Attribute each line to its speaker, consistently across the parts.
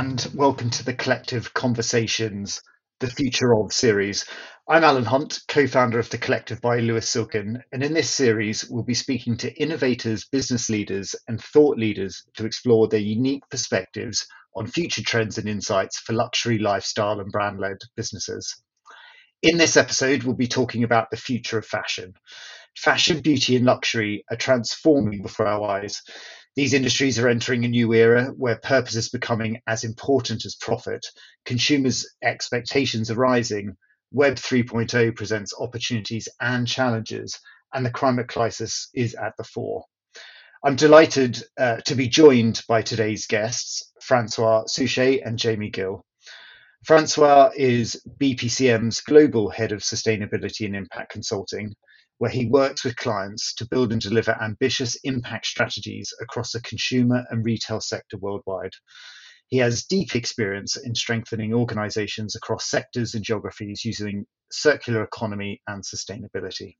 Speaker 1: and welcome to the Collective Conversations, the Future of series. I'm Alan Hunt, co founder of The Collective by Lewis Silkin, and in this series, we'll be speaking to innovators, business leaders, and thought leaders to explore their unique perspectives on future trends and insights for luxury, lifestyle, and brand led businesses. In this episode, we'll be talking about the future of fashion. Fashion, beauty, and luxury are transforming before our eyes. These industries are entering a new era where purpose is becoming as important as profit. Consumers' expectations are rising. Web 3.0 presents opportunities and challenges, and the climate crisis is at the fore. I'm delighted uh, to be joined by today's guests, Francois Souchet and Jamie Gill. Francois is BPCM's Global Head of Sustainability and Impact Consulting, where he works with clients to build and deliver ambitious impact strategies across the consumer and retail sector worldwide. He has deep experience in strengthening organizations across sectors and geographies using circular economy and sustainability.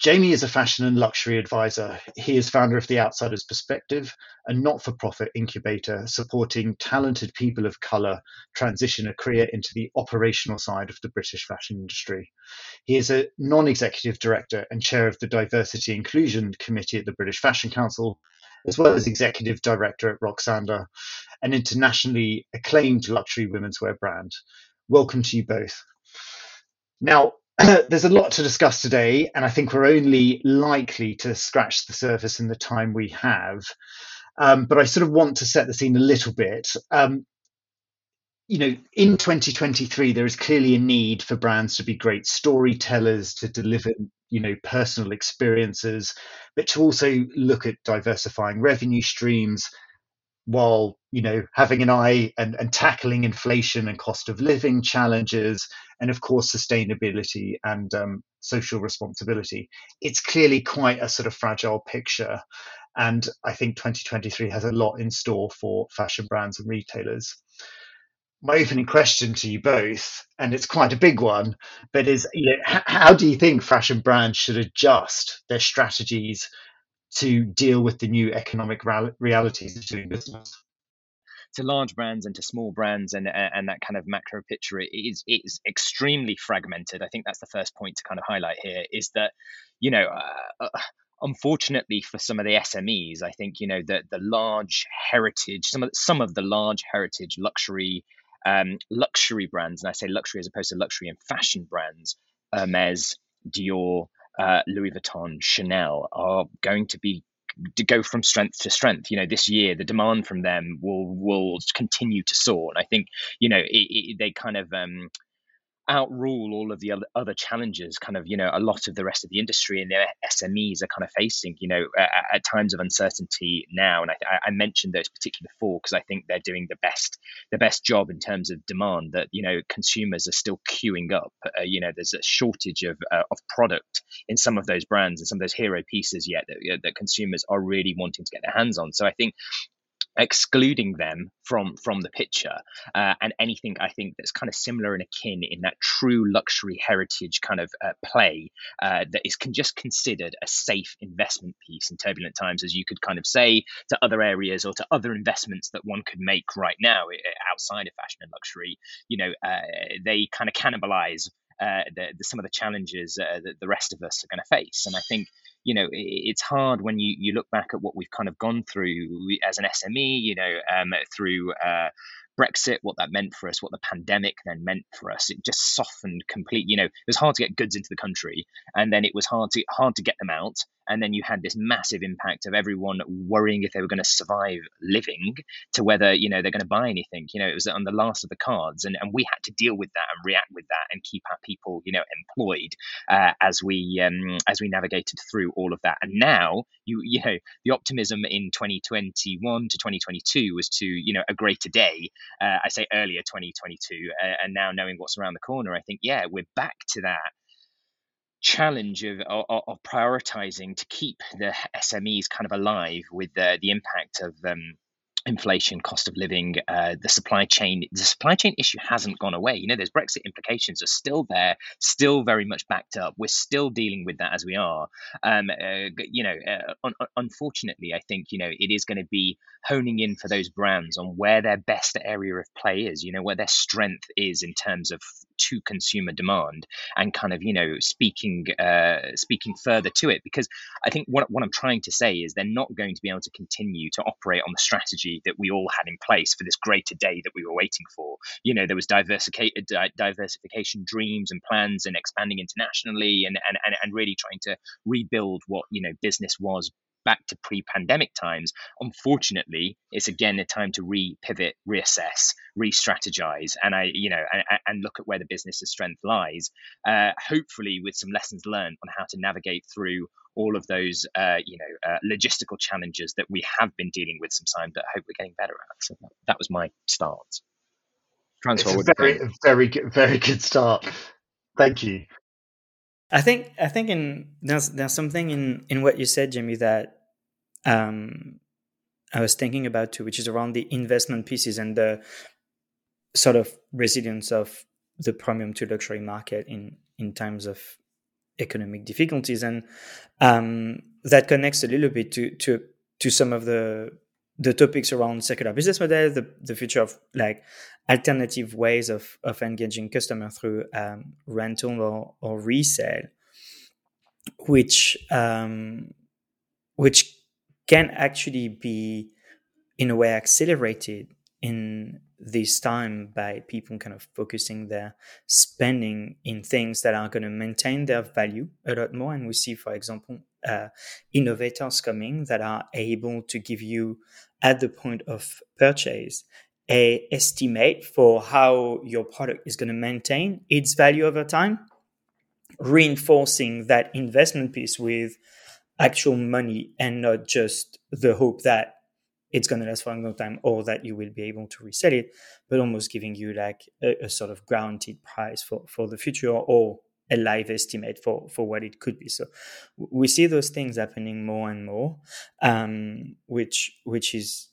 Speaker 1: Jamie is a fashion and luxury advisor. He is founder of The Outsider's Perspective, a not for profit incubator supporting talented people of colour transition a career into the operational side of the British fashion industry. He is a non executive director and chair of the Diversity Inclusion Committee at the British Fashion Council, as well as executive director at Roksanda, an internationally acclaimed luxury women's wear brand. Welcome to you both. Now, there's a lot to discuss today, and I think we're only likely to scratch the surface in the time we have. Um, but I sort of want to set the scene a little bit. Um, you know, in 2023, there is clearly a need for brands to be great storytellers, to deliver, you know, personal experiences, but to also look at diversifying revenue streams while you know having an eye and, and tackling inflation and cost of living challenges and of course sustainability and um, social responsibility. It's clearly quite a sort of fragile picture and i think 2023 has a lot in store for fashion brands and retailers. My opening question to you both, and it's quite a big one, but is you know, how do you think fashion brands should adjust their strategies to deal with the new economic realities of doing business?
Speaker 2: to large brands and to small brands and and that kind of macro picture is is extremely fragmented. I think that's the first point to kind of highlight here is that you know. Uh, uh unfortunately for some of the SMEs, I think you know that the large heritage, some of some of the large heritage luxury um, luxury brands, and I say luxury as opposed to luxury and fashion brands, Hermes, Dior, uh, Louis Vuitton, Chanel are going to be to go from strength to strength. You know, this year the demand from them will will continue to soar, and I think you know it, it, they kind of um, outrule all of the other challenges kind of you know a lot of the rest of the industry and their SMEs are kind of facing you know at, at times of uncertainty now. And I, I mentioned those particular four because I think they're doing the best the best job in terms of demand that you know consumers are still queuing up. Uh, you know there's a shortage of uh, of product in some of those brands and some of those hero pieces yet that, that consumers are really wanting to get their hands on. So I think excluding them from from the picture uh, and anything I think that's kind of similar and akin in that true luxury heritage kind of uh, play uh, that is can just considered a safe investment piece in turbulent times, as you could kind of say to other areas or to other investments that one could make right now outside of fashion and luxury. You know, uh, they kind of cannibalize uh, the, the, some of the challenges uh, that the rest of us are going to face. And I think you know it's hard when you you look back at what we've kind of gone through as an SME, you know, um, through uh, Brexit, what that meant for us, what the pandemic then meant for us. It just softened complete. You know, it was hard to get goods into the country, and then it was hard to hard to get them out. And then you had this massive impact of everyone worrying if they were going to survive living to whether you know they're going to buy anything. You know, it was on the last of the cards, and and we had to deal with that and react with that and keep our people you know employed uh, as we um, as we navigated through all of that. And now you you know the optimism in 2021 to 2022 was to you know a greater day uh, I say earlier 2022, uh, and now knowing what's around the corner, I think, yeah, we're back to that challenge of, of, of prioritizing to keep the SMEs kind of alive with the, the impact of um, inflation, cost of living, uh, the supply chain. The supply chain issue hasn't gone away. You know, there's Brexit implications are still there, still very much backed up. We're still dealing with that as we are. Um, uh, you know, uh, un- unfortunately, I think you know it is going to be honing in for those brands on where their best area of play is. You know, where their strength is in terms of to consumer demand, and kind of you know speaking uh, speaking further to it. Because I think what what I'm trying to say is they're not going to be able to continue to operate on the strategy that we all had in place for this greater day that we were waiting for. You know, there was diversification dreams and plans and expanding internationally and, and, and, and really trying to rebuild what, you know, business was back to pre-pandemic times unfortunately it's again a time to re-pivot reassess re-strategize and i you know and, and look at where the business's strength lies uh, hopefully with some lessons learned on how to navigate through all of those uh, you know uh, logistical challenges that we have been dealing with some time that I hope we're getting better at. So that was my start.
Speaker 1: Transfer it's a very very very good start. Thank you.
Speaker 3: I think I think in there's there's something in in what you said, Jimmy, that um, I was thinking about too, which is around the investment pieces and the sort of resilience of the premium to luxury market in in times of economic difficulties, and um, that connects a little bit to to to some of the the topics around circular business model, the the future of like alternative ways of of engaging customer through um, rental or or resale, which um, which can actually be in a way accelerated in this time by people kind of focusing their spending in things that are going to maintain their value a lot more. And we see, for example, uh, innovators coming that are able to give you at the point of purchase a estimate for how your product is going to maintain its value over time reinforcing that investment piece with actual money and not just the hope that it's going to last for a long time or that you will be able to resell it, but almost giving you like a, a sort of guaranteed price for, for the future or a live estimate for, for what it could be. So we see those things happening more and more, um, which which is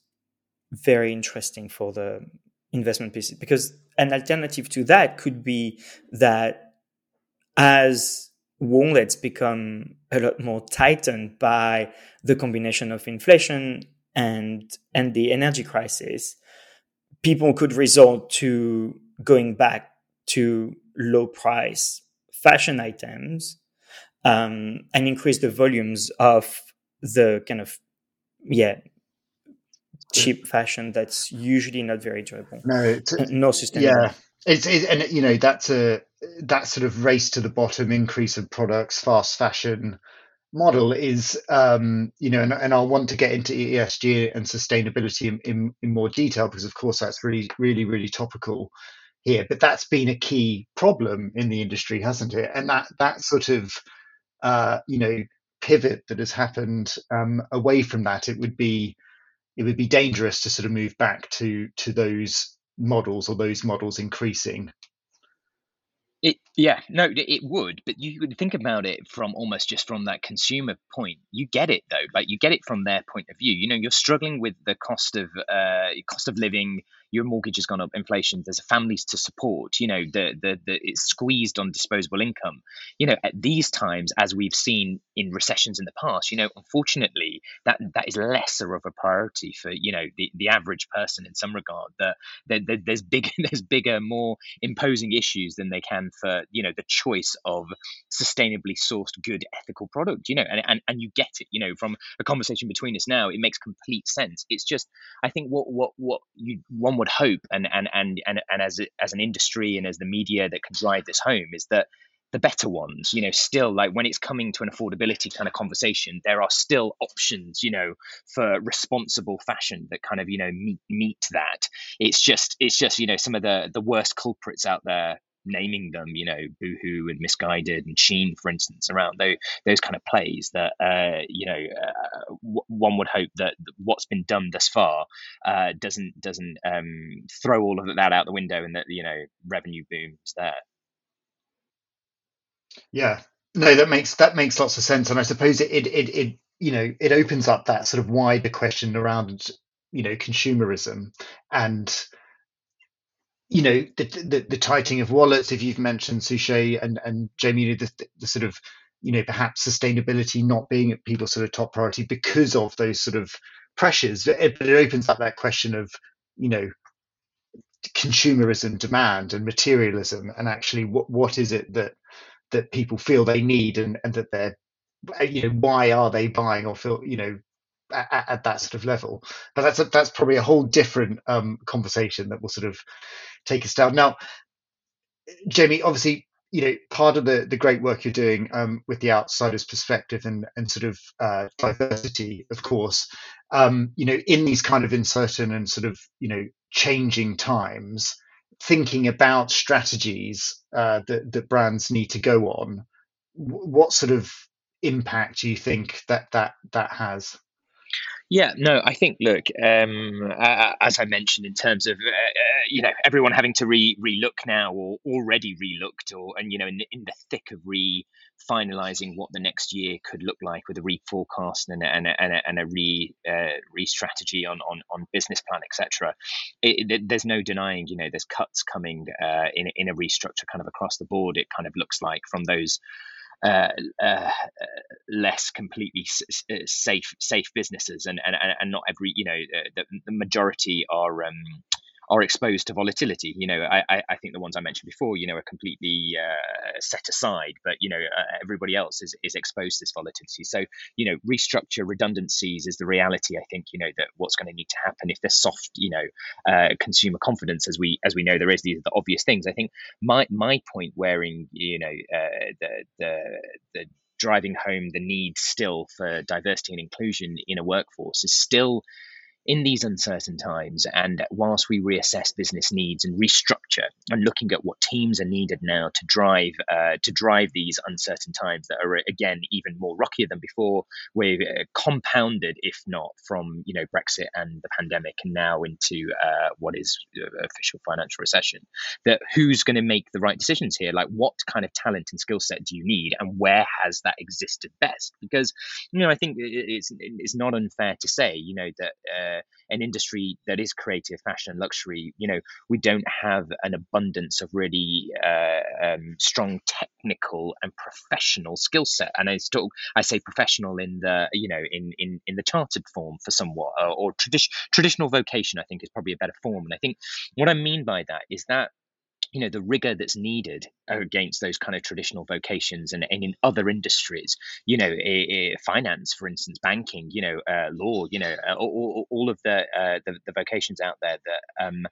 Speaker 3: very interesting for the investment piece because an alternative to that could be that as wallets become a lot more tightened by the combination of inflation and and the energy crisis, people could resort to going back to low price fashion items um, and increase the volumes of the kind of yeah cheap fashion that's usually not very durable.
Speaker 1: No,
Speaker 3: it's, no sustainable.
Speaker 1: Yeah, it's it, and you know that's a that sort of race to the bottom increase of products, fast fashion model is, um, you know, and, and I'll want to get into ESG and sustainability in, in, in more detail because, of course, that's really, really, really topical here. But that's been a key problem in the industry, hasn't it? And that that sort of, uh, you know, pivot that has happened um, away from that, it would be it would be dangerous to sort of move back to to those models or those models increasing
Speaker 2: it yeah, no, it would, but you would think about it from almost just from that consumer point. You get it though, like you get it from their point of view. You know, you're struggling with the cost of uh, cost of living. Your mortgage has gone up, inflation. There's families to support. You know, the the the it's squeezed on disposable income. You know, at these times, as we've seen in recessions in the past, you know, unfortunately, that that is lesser of a priority for you know the, the average person in some regard. That, there's bigger there's bigger, more imposing issues than they can for you know the choice of sustainably sourced good ethical product you know and, and and you get it you know from a conversation between us now it makes complete sense it's just i think what what what you one would hope and and and and, and as as an industry and as the media that can drive this home is that the better ones you know still like when it's coming to an affordability kind of conversation there are still options you know for responsible fashion that kind of you know meet meet that. It's just it's just you know some of the the worst culprits out there naming them, you know, Boohoo and Missguided and Shein, for instance, around those, those kind of plays that, uh, you know, uh, w- one would hope that what's been done thus far uh, doesn't doesn't um, throw all of that out the window and that, you know, revenue booms there.
Speaker 1: Yeah, no, that makes that makes lots of sense, and I suppose it it it, it you know it opens up that sort of wider question around you know consumerism and you know the, the, the tightening of wallets if you've mentioned Souchet and and Jamie you know, the, the sort of you know perhaps sustainability not being at people's sort of top priority because of those sort of pressures but it, but it opens up that question of you know consumerism demand and materialism and actually what what is it that that people feel they need and, and that they're you know why are they buying or feel you know at, at that sort of level. But that's a, that's probably a whole different um, conversation that will sort of take us down. Now jamie obviously you know part of the the great work you're doing um, with the outsider's perspective and and sort of uh, diversity of course um, you know in these kind of uncertain and sort of you know changing times thinking about strategies uh, that that brands need to go on what sort of impact do you think that that that has
Speaker 2: yeah, no, I think look, um, uh, as I mentioned, in terms of uh, uh, you know everyone having to re relook now or already relooked, or and you know in the, in the thick of re finalizing what the next year could look like with a reforecast and a, and a, and a, and a re uh, re strategy on, on on business plan, etc. There's no denying, you know, there's cuts coming uh, in in a restructure kind of across the board. It kind of looks like from those uh, uh, less completely s- uh, safe safe businesses, and, and and not every you know uh, the, the majority are um, are exposed to volatility. You know, I, I think the ones I mentioned before, you know, are completely uh, set aside, but you know, uh, everybody else is is exposed to this volatility. So, you know, restructure redundancies is the reality. I think you know that what's going to need to happen if there's soft, you know, uh, consumer confidence as we as we know there is. These are the obvious things. I think my my point, wearing you know uh, the the the driving home the need still for diversity and inclusion in a workforce is still in these uncertain times and whilst we reassess business needs and restructure and looking at what teams are needed now to drive uh, to drive these uncertain times that are again even more rockier than before we're uh, compounded if not from you know brexit and the pandemic and now into uh, what is uh, official financial recession that who's going to make the right decisions here? Like what kind of talent and skill set do you need and where has that existed best? Because you know i think it's it's not unfair to say you know that uh, an industry that is creative, fashion, and luxury, you know, we don't have an abundance of really uh, um, strong technical and professional skill set. And I still, I say professional in the, you know, in in in the chartered form for somewhat, uh, or tradi- traditional vocation. I think is probably a better form. And I think what I mean by that is that you know the rigor that's needed against those kind of traditional vocations and, and in other industries you know finance for instance banking you know uh, law you know uh, all, all, of the, uh, the, the vocations out there that um,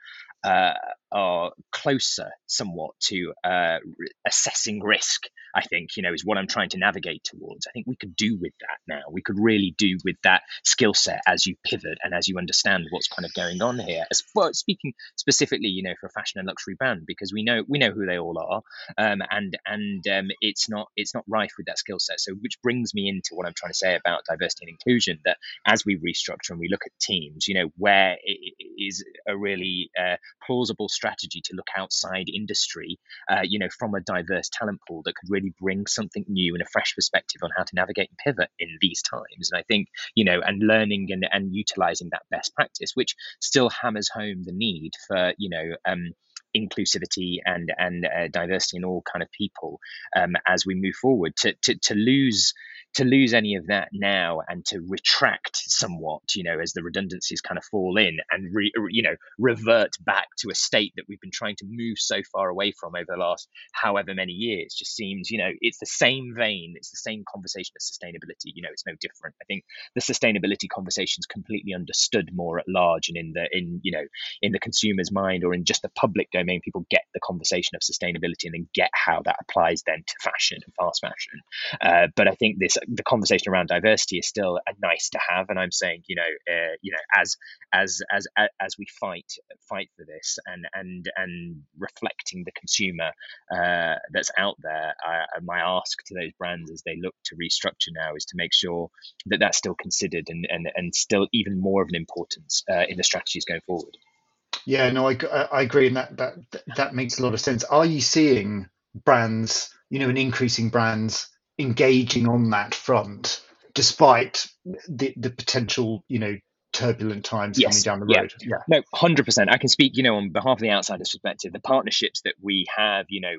Speaker 2: uh, are closer somewhat to uh, assessing risk i think you know is what i'm trying to navigate towards. I think we could do with that now. We could really do with that skill set as you pivot and as you understand what's kind of going on here. As well speaking specifically you know for a fashion and luxury brand because we know we know who they all are um, and and um, it's not it's not rife with that skill set. So which brings me into what i'm trying to say about diversity and inclusion that as we restructure and we look at teams you know where it is a really uh, plausible strategy to look outside industry, uh, you know, from a diverse talent pool that could really bring something new and a fresh perspective on how to navigate and pivot in these times. And I think, you know, and learning and, and utilizing that best practice, which still hammers home the need for, you know, um, inclusivity and and uh, diversity in all kind of people um, as we move forward. To to, to lose to lose any of that now and to retract somewhat, you know, as the redundancies kind of fall in and re, you know revert back to a state that we've been trying to move so far away from over the last however many years, just seems, you know, it's the same vein, it's the same conversation as sustainability. You know, it's no different. I think the sustainability conversation is completely understood more at large and in the in you know in the consumer's mind or in just the public domain, people get the conversation of sustainability and then get how that applies then to fashion and fast fashion. Uh, but I think this the conversation around diversity is still a nice to have, and I'm saying, you know, uh, you know, as as as as we fight fight for this and and and reflecting the consumer uh, that's out there, I, my ask to those brands as they look to restructure now is to make sure that that's still considered and and and still even more of an importance uh, in the strategies going forward.
Speaker 1: Yeah, no, I, I agree, and that that that makes a lot of sense. Are you seeing brands, you know, an increasing brands engaging on that front, despite the the potential, you know, turbulent times yes. coming down the road.
Speaker 2: Yeah. yeah. No, hundred percent. I can speak, you know, on behalf of the outsider's perspective. The partnerships that we have, you know,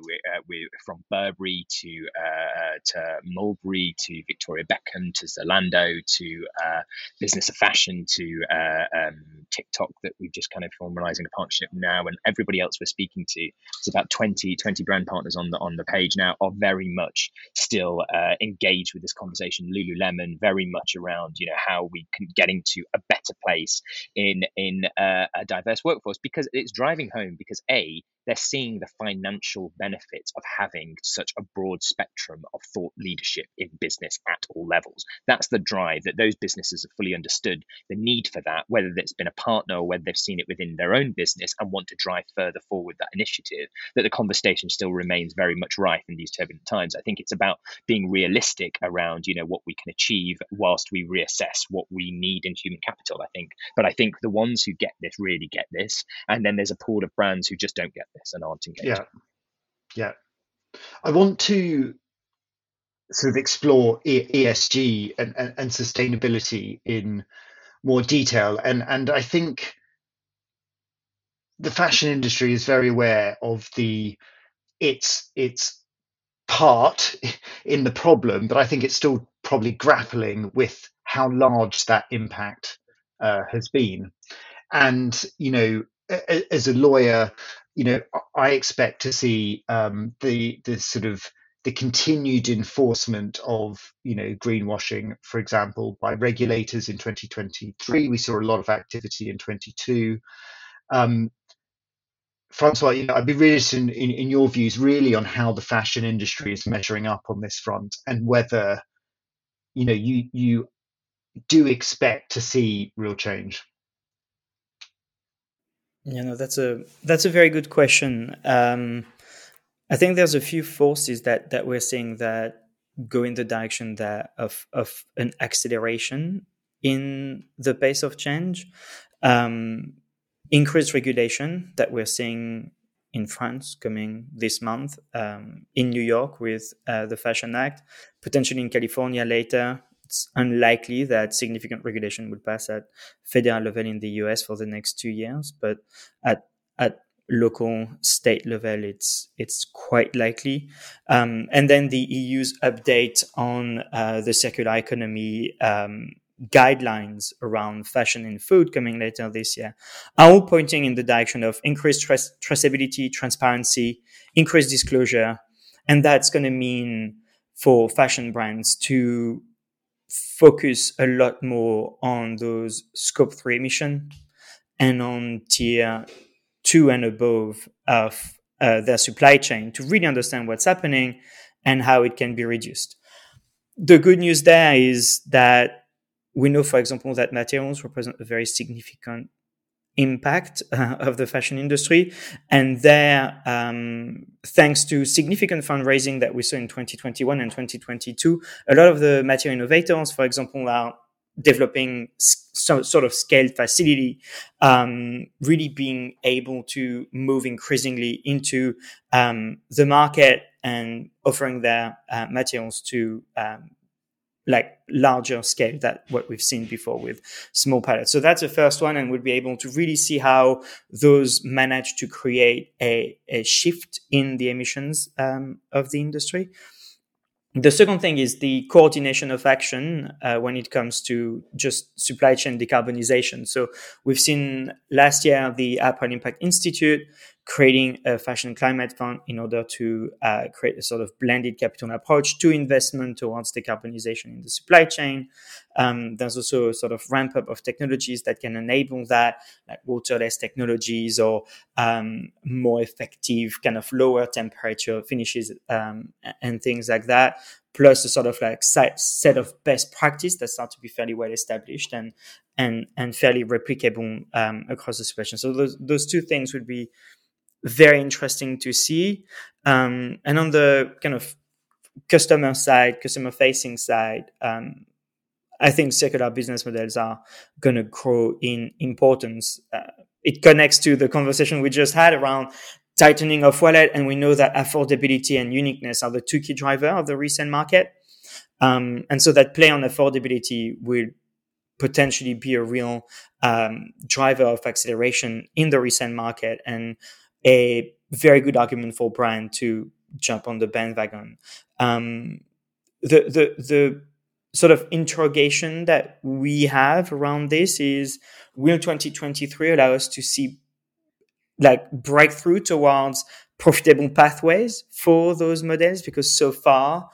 Speaker 2: we're, uh, from Burberry to uh, to Mulberry to Victoria Beckham to Zalando to uh, Business of Fashion to uh, um, TikTok that we've just kind of formalizing a partnership now, and everybody else we're speaking to. It's about 20, 20 brand partners on the on the page now are very much still uh, engaged with this conversation. Lululemon very much around, you know, how we can getting to a better better place in in uh, a diverse workforce because it's driving home because a they're seeing the financial benefits of having such a broad spectrum of thought leadership in business at all levels. That's the drive that those businesses have fully understood the need for that, whether it's been a partner or whether they've seen it within their own business and want to drive further forward that initiative, that the conversation still remains very much rife in these turbulent times. I think it's about being realistic around, you know, what we can achieve whilst we reassess what we need in human capital, I think. But I think the ones who get this really get this. And then there's a pool of brands who just don't get this and aren't engaged.
Speaker 1: Yeah, yeah. I want to sort of explore ESG and, and, and sustainability in more detail, and and I think the fashion industry is very aware of the its its part in the problem, but I think it's still probably grappling with how large that impact uh, has been. And you know, as a lawyer, you know, I expect to see um, the the sort of the continued enforcement of you know greenwashing, for example, by regulators in 2023. We saw a lot of activity in 22. Um, Francois, you know, I'd be really interested in, in, in, your views really on how the fashion industry is measuring up on this front and whether you know you you do expect to see real change.
Speaker 3: You know, that's a that's a very good question. Um, I think there's a few forces that that we're seeing that go in the direction that of of an acceleration in the pace of change. Um, increased regulation that we're seeing in France coming this month, um, in New York with uh, the Fashion Act, potentially in California later it's unlikely that significant regulation will pass at federal level in the US for the next two years, but at at local state level it's it's quite likely. Um, and then the eu's update on uh, the circular economy um, guidelines around fashion and food coming later this year are all pointing in the direction of increased tra- traceability transparency increased disclosure and that's going to mean for fashion brands to focus a lot more on those scope three emission and on tier two and above of uh, their supply chain to really understand what's happening and how it can be reduced. The good news there is that we know, for example, that materials represent a very significant impact uh, of the fashion industry. And there, um, thanks to significant fundraising that we saw in 2021 and 2022, a lot of the material innovators, for example, are developing some sort of scaled facility, um, really being able to move increasingly into um, the market and offering their uh, materials to um, like larger scale that what we've seen before with small pilots. So that's the first one, and we'll be able to really see how those manage to create a, a shift in the emissions um, of the industry. The second thing is the coordination of action uh, when it comes to just supply chain decarbonization. So we've seen last year the Apparel Impact Institute creating a fashion climate fund in order to uh, create a sort of blended capital approach to investment towards decarbonization in the supply chain. Um, there's also a sort of ramp up of technologies that can enable that, like waterless technologies or um, more effective kind of lower temperature finishes um, and things like that. Plus a sort of like set of best practice that start to be fairly well established and and and fairly replicable um, across the supply chain. So those those two things would be very interesting to see. Um, and on the kind of customer side, customer facing side, um, I think circular business models are going to grow in importance. Uh, it connects to the conversation we just had around tightening of wallet, and we know that affordability and uniqueness are the two key drivers of the resale market. Um, and so that play on affordability will potentially be a real um, driver of acceleration in the resale market and a very good argument for brand to jump on the bandwagon. Um, the the the sort of interrogation that we have around this is will 2023 allow us to see like breakthrough towards profitable pathways for those models because so far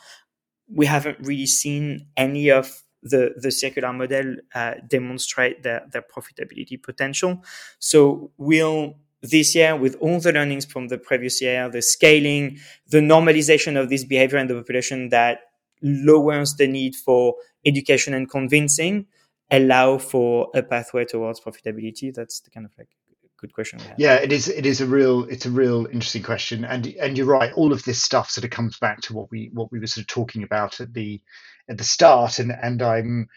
Speaker 3: we haven't really seen any of the the circular model uh, demonstrate their their profitability potential so will this year with all the learnings from the previous year the scaling the normalization of this behavior in the population that lowers the need for education and convincing allow for a pathway towards profitability. That's the kind of like good question
Speaker 1: yeah it is it is a real it's a real interesting question. And and you're right all of this stuff sort of comes back to what we what we were sort of talking about at the at the start. And and i'm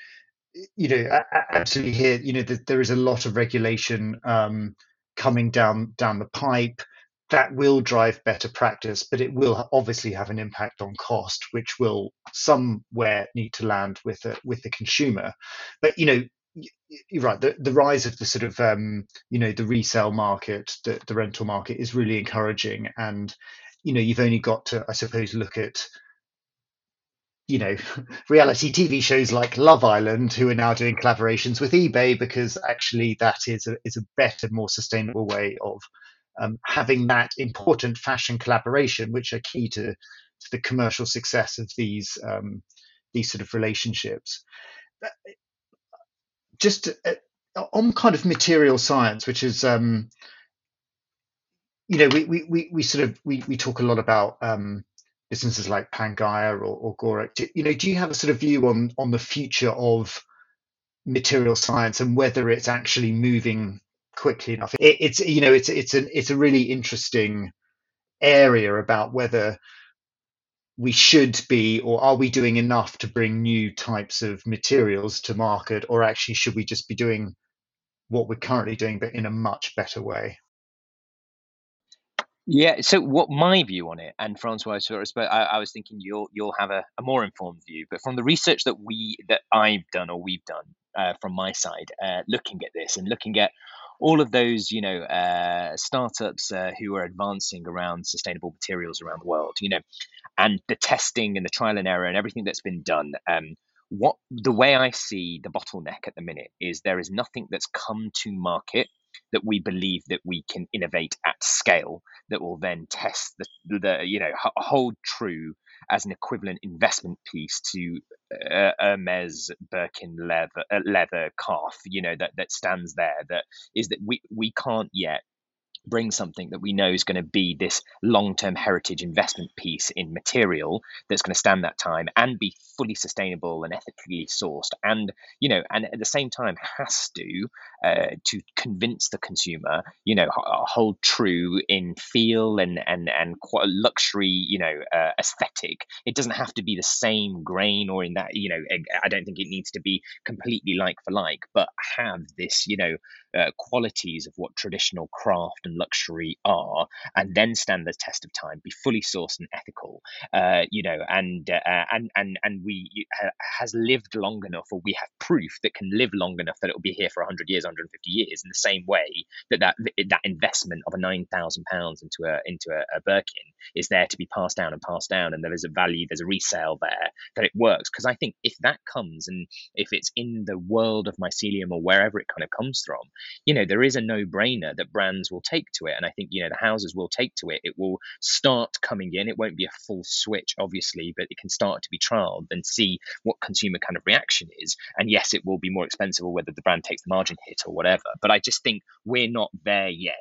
Speaker 1: you know absolutely here you know that there is a lot of regulation um coming down down the pipe that will drive better practice, but it will obviously have an impact on cost, which will somewhere need to land with a, with the consumer. But you know, you're right. The, the rise of the sort of um, you know the resale market, the, the rental market is really encouraging, and you know you've only got to, I suppose, look at you know reality TV shows like Love Island, who are now doing collaborations with eBay because actually that is a is a better, more sustainable way of um, having that important fashion collaboration, which are key to, to the commercial success of these um, these sort of relationships. Just uh, on kind of material science, which is um, you know we, we, we, we sort of we, we talk a lot about um, businesses like Pangaia or, or Gorick. Do, you know, do you have a sort of view on on the future of material science and whether it's actually moving quickly enough. It, it's you know it's it's an it's a really interesting area about whether we should be or are we doing enough to bring new types of materials to market or actually should we just be doing what we're currently doing but in a much better way
Speaker 2: yeah so what my view on it and francois I, I was thinking you'll you'll have a, a, more informed view but from the research that we that i've done or we've done uh, from my side uh, looking at this and looking at all of those, you know, uh, startups uh, who are advancing around sustainable materials around the world, you know, and the testing and the trial and error and everything that's been done. Um, what the way I see the bottleneck at the minute is there is nothing that's come to market that we believe that we can innovate at scale that will then test the, the you know hold true as an equivalent investment piece to uh, Hermes Birkin leather uh, leather calf, you know that that stands there. That is that we we can't yet bring something that we know is going to be this long-term heritage investment piece in material that's going to stand that time and be fully sustainable and ethically sourced and you know and at the same time has to uh, to convince the consumer you know hold true in feel and and and luxury you know uh, aesthetic. It doesn't have to be the same grain or in that you know i don't think it needs to be completely like for like but have this you know uh, qualities of what traditional craft and luxury are, and then stand the test of time, be fully sourced and ethical, uh, you know, and uh, and and and we has lived long enough, or we have proof that can live long enough that it will be here for 100 years, 150 years, in the same way that that that investment of a nine thousand pounds into a into a, a Birkin is there to be passed down and passed down, and there is a value, there's a resale there that it works. Because I think if that comes and if it's in the world of mycelium or wherever it kind of comes from, you know, there is a no brainer that brands will take to it. And I think, you know, the houses will take to it. It will start coming in. It won't be a full switch, obviously, but it can start to be trialed and see what consumer kind of reaction is. And yes, it will be more expensive or whether the brand takes the margin hit or whatever. But I just think we're not there yet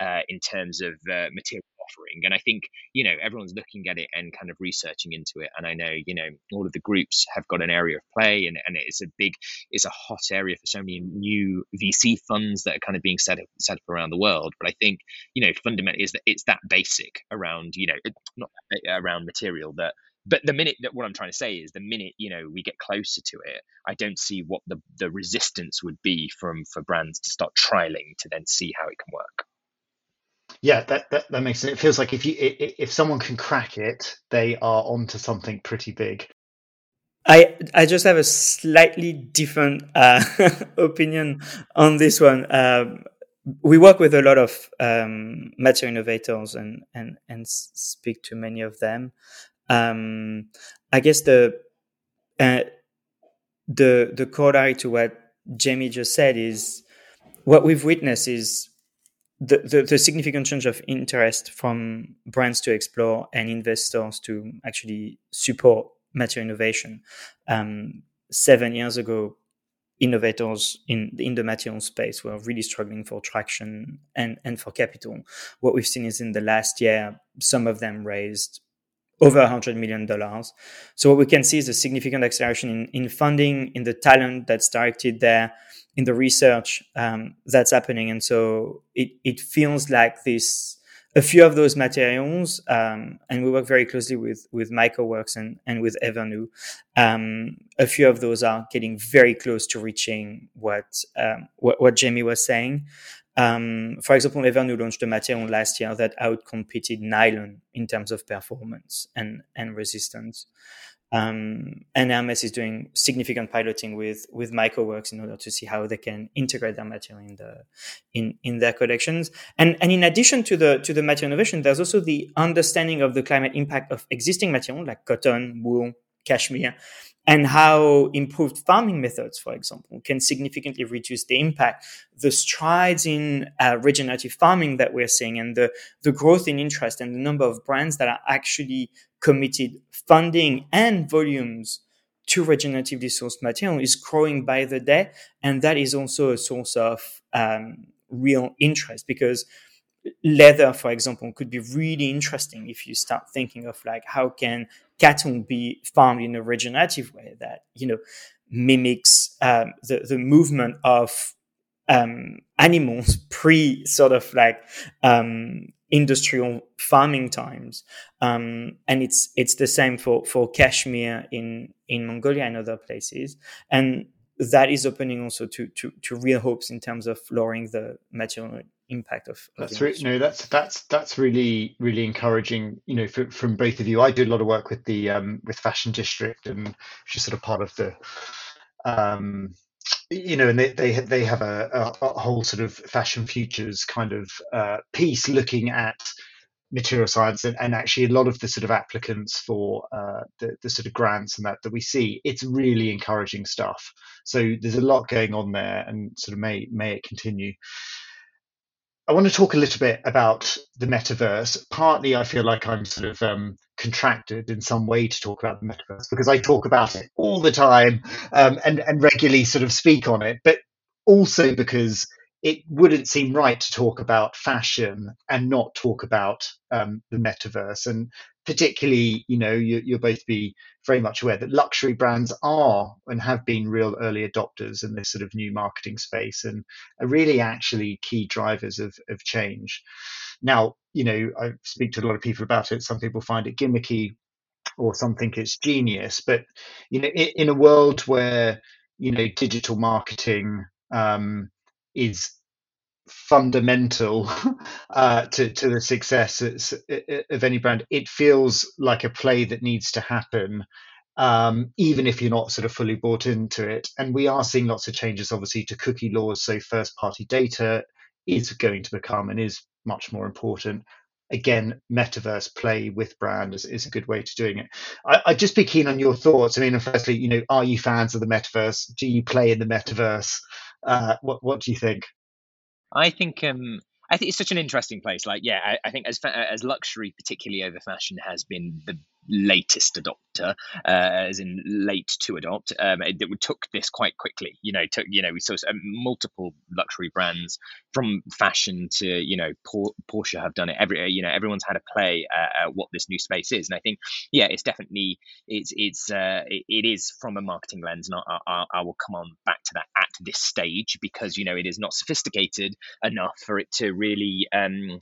Speaker 2: uh, in terms of uh, material offering. And I think, you know, everyone's looking at it and kind of researching into it. And I know, you know, all of the groups have got an area of play and, and it's a big, it's a hot area for so many new VC funds that are kind of being set up, set up around the world. But I think, you know, fundamentally is that it's that basic around, you know, not around material that but the minute that what I'm trying to say is the minute you know we get closer to it, I don't see what the the resistance would be from for brands to start trialing to then see how it can work.
Speaker 1: Yeah, that, that, that makes sense. It feels like if you if someone can crack it, they are onto something pretty big.
Speaker 3: I I just have a slightly different uh, opinion on this one. Um, we work with a lot of um, material innovators and and and speak to many of them. Um, I guess the uh, the the corollary to what Jamie just said is what we've witnessed is the, the, the, significant change of interest from brands to explore and investors to actually support material innovation. Um, seven years ago, innovators in, in the material space were really struggling for traction and, and for capital. What we've seen is in the last year, some of them raised over $100 million. So what we can see is a significant acceleration in, in funding, in the talent that's directed there, in the research um, that's happening. And so it, it feels like this, a few of those materials, um, and we work very closely with, with MycoWorks and, and with Evrnu. Um, a few of those are getting very close to reaching what, um, what, what Jamie was saying. Um, for example, Evrnu launched a material last year that outcompeted nylon in terms of performance and, and resistance. Um, and Hermes is doing significant piloting with with MycoWorks in order to see how they can integrate their material in the in in their collections. And and in addition to the to the material innovation, there's also the understanding of the climate impact of existing material like cotton, wool, cashmere, and how improved farming methods, for example, can significantly reduce the impact. The strides in uh, regenerative farming that we're seeing and the, the growth in interest and the number of brands that are actually committed funding and volumes to regeneratively sourced material is growing by the day. And that is also a source of um, real interest because leather, for example, could be really interesting if you start thinking of like how can cattle be farmed in a regenerative way that you know mimics um, the the movement of um, animals pre sort of like um, industrial farming times, um, and it's it's the same for for cashmere in in Mongolia and other places, and that is opening also to to to real hopes in terms of lowering the material impact of,
Speaker 1: of that's re- no that's that's that's really really encouraging you know for, from both of you. I do a lot of work with the um with fashion district and which is sort of part of the um you know and they they, they have a, a, a whole sort of fashion futures kind of uh, piece looking at material science and, and actually a lot of the sort of applicants for uh, the, the sort of grants and that that we see. It's really encouraging stuff. So there's a lot going on there and sort of may may it continue I want to talk a little bit about the metaverse. Partly, I feel like I'm sort of um, contracted in some way to talk about the metaverse because I talk about it all the time um, and and regularly sort of speak on it, but also because it wouldn't seem right to talk about fashion and not talk about um, the metaverse. And particularly, you know, you, will both be very much aware that luxury brands are and have been real early adopters in this sort of new marketing space and are really actually key drivers of, of change. Now, you know, I speak to a lot of people about it. Some people find it gimmicky or some think it's genius. But, you know, in, in a world where, you know, digital marketing um, is fundamental uh, to to the success of any brand. It feels like a play that needs to happen, um, even if you're not sort of fully bought into it. And we are seeing lots of changes, obviously, to cookie laws. So first party data is going to become and is much more important. Again, metaverse play with brand is, is a good way to doing it. I, would just be keen on your thoughts. I mean, firstly, you know, are you fans of the metaverse? Do you play in the metaverse? Uh, what what do you think?
Speaker 2: I think um, I think it's such an interesting place. Like, yeah, I, I think as as luxury, particularly over fashion, has been the latest adopter, uh, as in late to adopt. Um, it, it, took this quite quickly. You know, took you know we saw um, multiple luxury brands from fashion to you know Porsche have done it. Every you know everyone's had a play at, at what this new space is, and I think yeah, it's definitely it's it's uh, it, it is from a marketing lens, and I, I, I will come on back to that at this stage because you know it is not sophisticated enough for it to really. Um,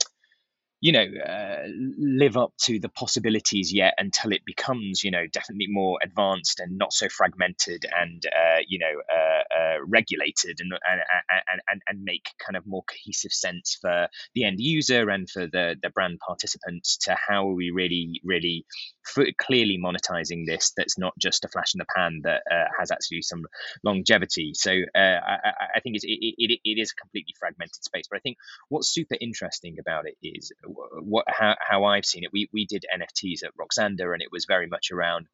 Speaker 2: you know, uh, live up to the possibilities yet until it becomes, you know, definitely more advanced and not so fragmented and, uh, you know, uh, uh regulated and, and, and, and make kind of more cohesive sense for the end user and for the, the brand participants to how are we really, really clearly monetizing this that's not just a flash in the pan that uh, has actually some longevity. So uh, I, I, think it, it, it is a completely fragmented space. But I think what's super interesting about it is what how, how I've seen it. We we did NFTs at Roksanda, and it was very much around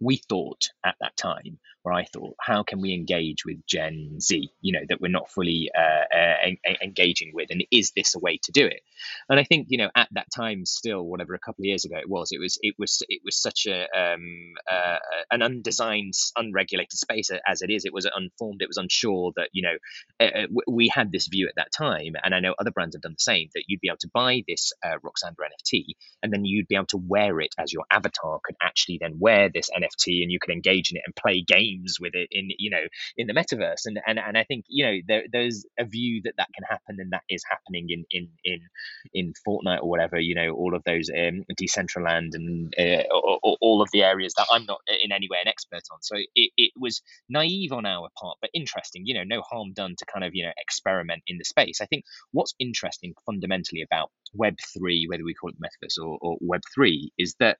Speaker 2: we thought at that time, or I thought, how can we engage with Gen Z, you know, that we're not fully uh, uh, en- engaging with, and is this a way to do it? And I think, you know, at that time, still, whatever a couple of years ago it was, it was, it was, it was such a um, uh, an undesigned, unregulated space as it is. It was unformed, it was unsure that, you know, uh, uh we had this view at that time, and I know other brands have done the same. That you'd be able to buy this uh, Roksanda NFT, and then you'd be able to wear it as your avatar could actually then wear this NFT NFT and you can engage in it and play games with it in you know in the metaverse. And and, and I think you know there, there's a view that that can happen and that is happening in in in in Fortnite or whatever you know all of those um, Decentraland and uh, all of the areas that I'm not in any way an expert on. So it, it was naive on our part but interesting you know no harm done to kind of you know experiment in the space. I think what's interesting fundamentally about web 3 whether we call it metaverse or, or web 3 is that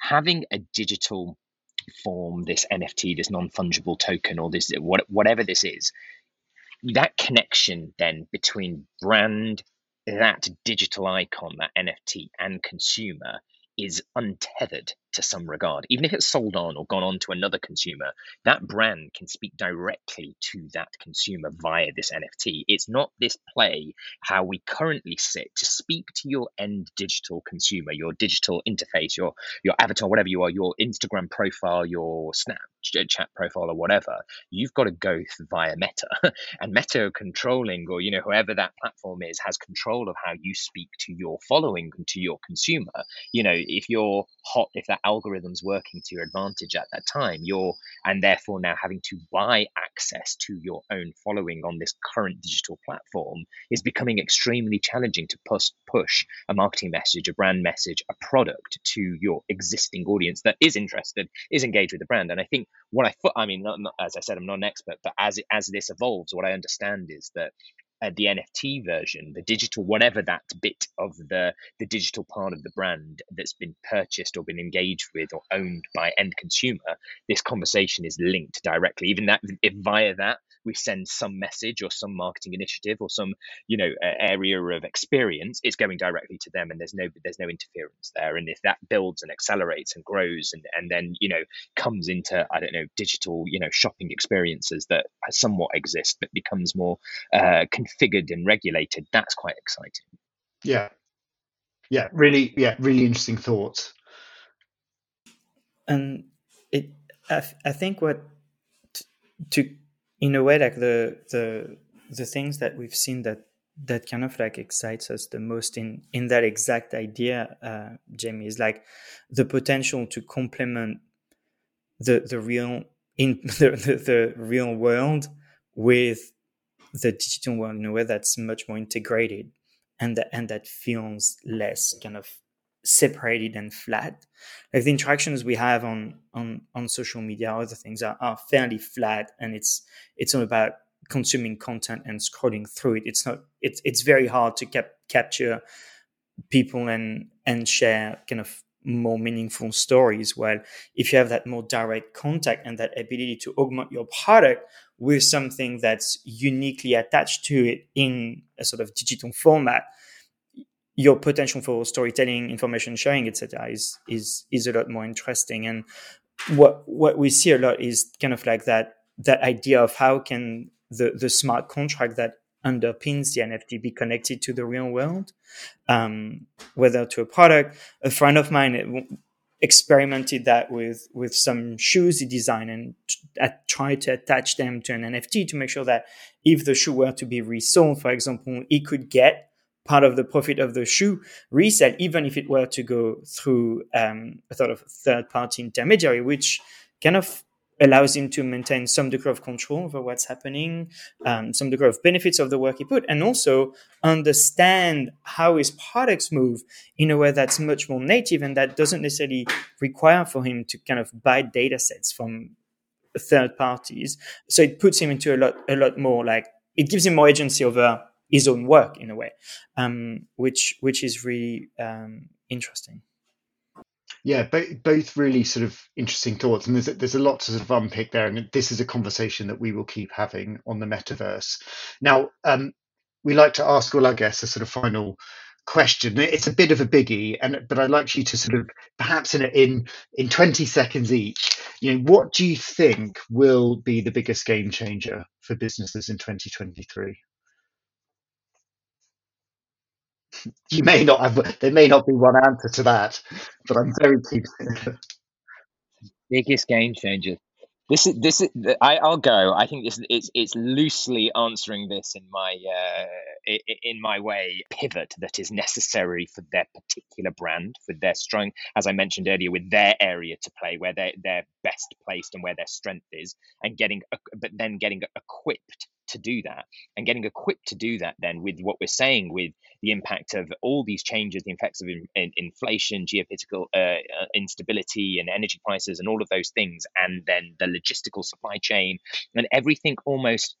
Speaker 2: having a digital form, this NFT, this non fungible token, or this whatever this is, that connection then between brand, that digital icon, that NFT, and consumer is untethered to some regard. Even if it's sold on or gone on to another consumer, that brand can speak directly to that consumer via this NFT. It's not this play how we currently sit to speak to your end digital consumer, your digital interface, your your avatar, whatever you are, your Instagram profile, your Snapchat profile, or whatever. You've got to go via Meta, and Meta controlling, or you know whoever that platform is, has control of how you speak to your following and to your consumer. You know if you're hot, if that algorithms working to your advantage at that time. You're and therefore now having to buy access to your own following on this current digital platform is becoming extremely challenging to push push a marketing message a brand message a product to your existing audience that is interested is engaged with the brand. And i think what i thought i mean not, not, as i said i'm not an expert but as as this evolves what i understand is that uh, the NFT version, the digital, whatever that bit of the the digital part of the brand that's been purchased or been engaged with or owned by end consumer, this conversation is linked directly. Even that, if via that we send some message or some marketing initiative or some you know uh, area of experience, it's going directly to them, and there's no there's no interference there. And if that builds and accelerates and grows, and and then you know comes into I don't know digital you know shopping experiences that somewhat exist but becomes more uh, configured and regulated, that's quite exciting.
Speaker 1: Yeah, yeah, really, yeah, really interesting thoughts.
Speaker 3: And it, I, I think what to, in a way, like the the the things that we've seen that that kind of like excites us the most in in that exact idea, uh, Jamie, is like the potential to complement the the real in the, the, the real world with the digital world in a way that's much more integrated and that and that feels less kind of separated and flat. Like the interactions we have on on on social media, other things are, are fairly flat, and it's it's all about consuming content and scrolling through it. It's not it's it's very hard to cap- capture people and and share kind of more meaningful stories. Well, if you have that more direct contact and that ability to augment your product with something that's uniquely attached to it in a sort of digital format, your potential for storytelling, information sharing, etc., is is is a lot more interesting. And what what we see a lot is kind of like that that idea of how can the the smart contract that underpins the NFT be connected to the real world, um, whether to a product. A friend of mine experimented that with with some shoes he designed and tried to attach them to an NFT to make sure that if the shoe were to be resold, for example, he could get part of the profit of the shoe resale, even if it were to go through um, a sort of third party intermediary, which kind of allows him to maintain some degree of control over what's happening, um, some degree of benefits of the work he put, and also understand how his products move in a way that's much more native and that doesn't necessarily require for him to kind of buy data sets from third parties. So it puts him into a lot, a lot more like it gives him more agency over his own work in a way, um, which which is really um, interesting.
Speaker 1: Yeah, both, both really sort of interesting thoughts, and there's there's a lot to sort of unpick there, and this is a conversation that we will keep having on the metaverse. Now, um, we like to ask all our guests a sort of final question. It's a bit of a biggie, and but I'd like you to sort of perhaps in in in 20 seconds each, you know, what do you think will be the biggest game changer for businesses in 2023? you may not have there may not be one answer to that, but I'm very keen.
Speaker 2: Biggest game changer. This is this is I, I'll go. I think this it's it's loosely answering this in my uh, in my way pivot that is necessary for their particular brand, for their strong, as I mentioned earlier, with their area to play, where they they're best placed and where their strength is, and getting but then getting equipped to do that and getting equipped to do that then with what we're saying with the impact of all these changes the effects of in, in, inflation geopolitical uh, uh, instability and energy prices and all of those things and then the logistical supply chain and everything almost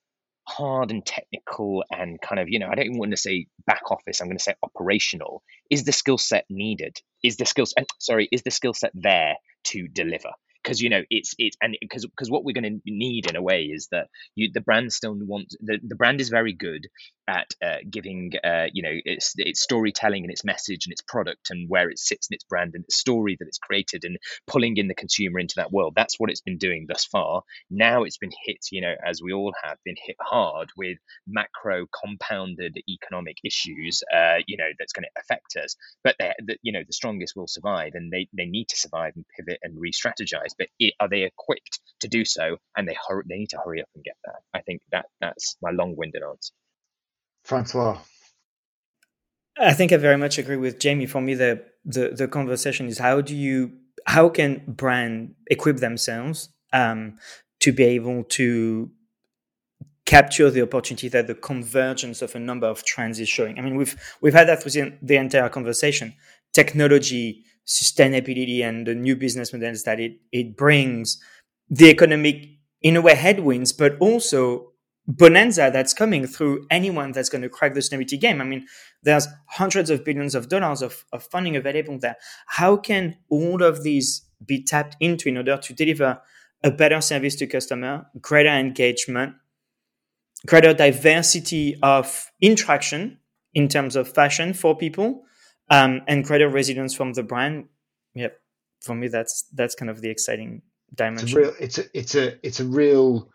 Speaker 2: hard and technical and kind of you know i don't even want to say back office i'm going to say operational. Is the skill set needed? Is the skill set sorry is the skill set there to deliver because you know it's it's and because because what we're going to need in a way is that you the brand still wants the, the brand is very good at uh, giving uh, you know its its storytelling and its message and its product and where it sits in its brand and its story that it's created and pulling in the consumer into that world. That's what it's been doing thus far. Now it's been hit you know as we all have been hit hard with macro compounded economic issues uh, you know that's going to affect us. But the, you know the strongest will survive and they, they need to survive and pivot and re-strategize but it, are they equipped to do so? And they hurry, they need to hurry up and get there. I think that that's my long-winded answer.
Speaker 1: Francois.
Speaker 3: I think I very much agree with Jamie. For me, the, the the conversation is how do you how can brand equip themselves um, to be able to capture the opportunity that the convergence of a number of trends is showing. I mean, we've we've had that within the entire conversation. Technology, sustainability and the new business models that it, it brings, the economic, in a way, headwinds, but also bonanza that's coming through anyone that's going to crack the sustainability game. I mean, there's hundreds of billions of dollars of, of funding available there. How can all of these be tapped into in order to deliver a better service to customer, greater engagement, greater diversity of interaction in terms of fashion for people, um, and greater resilience from the brand. Yep, for me, that's that's kind of the exciting dimension.
Speaker 1: It's a real, it's a, it's a, it's a real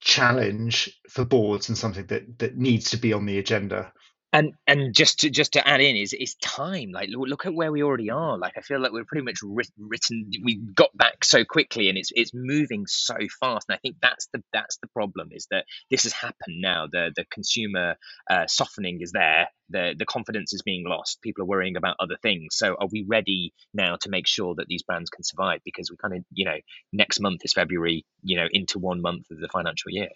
Speaker 1: challenge for boards and something that that needs to be on the agenda
Speaker 2: and and just to just to add in is is time. Like look, at where we already are. Like i feel like we're pretty much written we got back so quickly and it's it's moving so fast. And i think that's the that's the problem is that this has happened now. The the consumer uh, softening is there. The the confidence is being lost. People are worrying about other things. So are we ready now to make sure that these brands can survive? Because we kind of you know next month is february you know into one month of the financial year.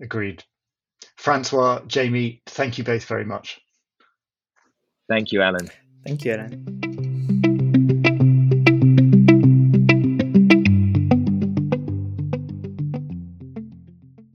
Speaker 1: Agreed Francois, Jamie, thank you both very much.
Speaker 2: Thank you, Alan.
Speaker 3: Thank you, Alan.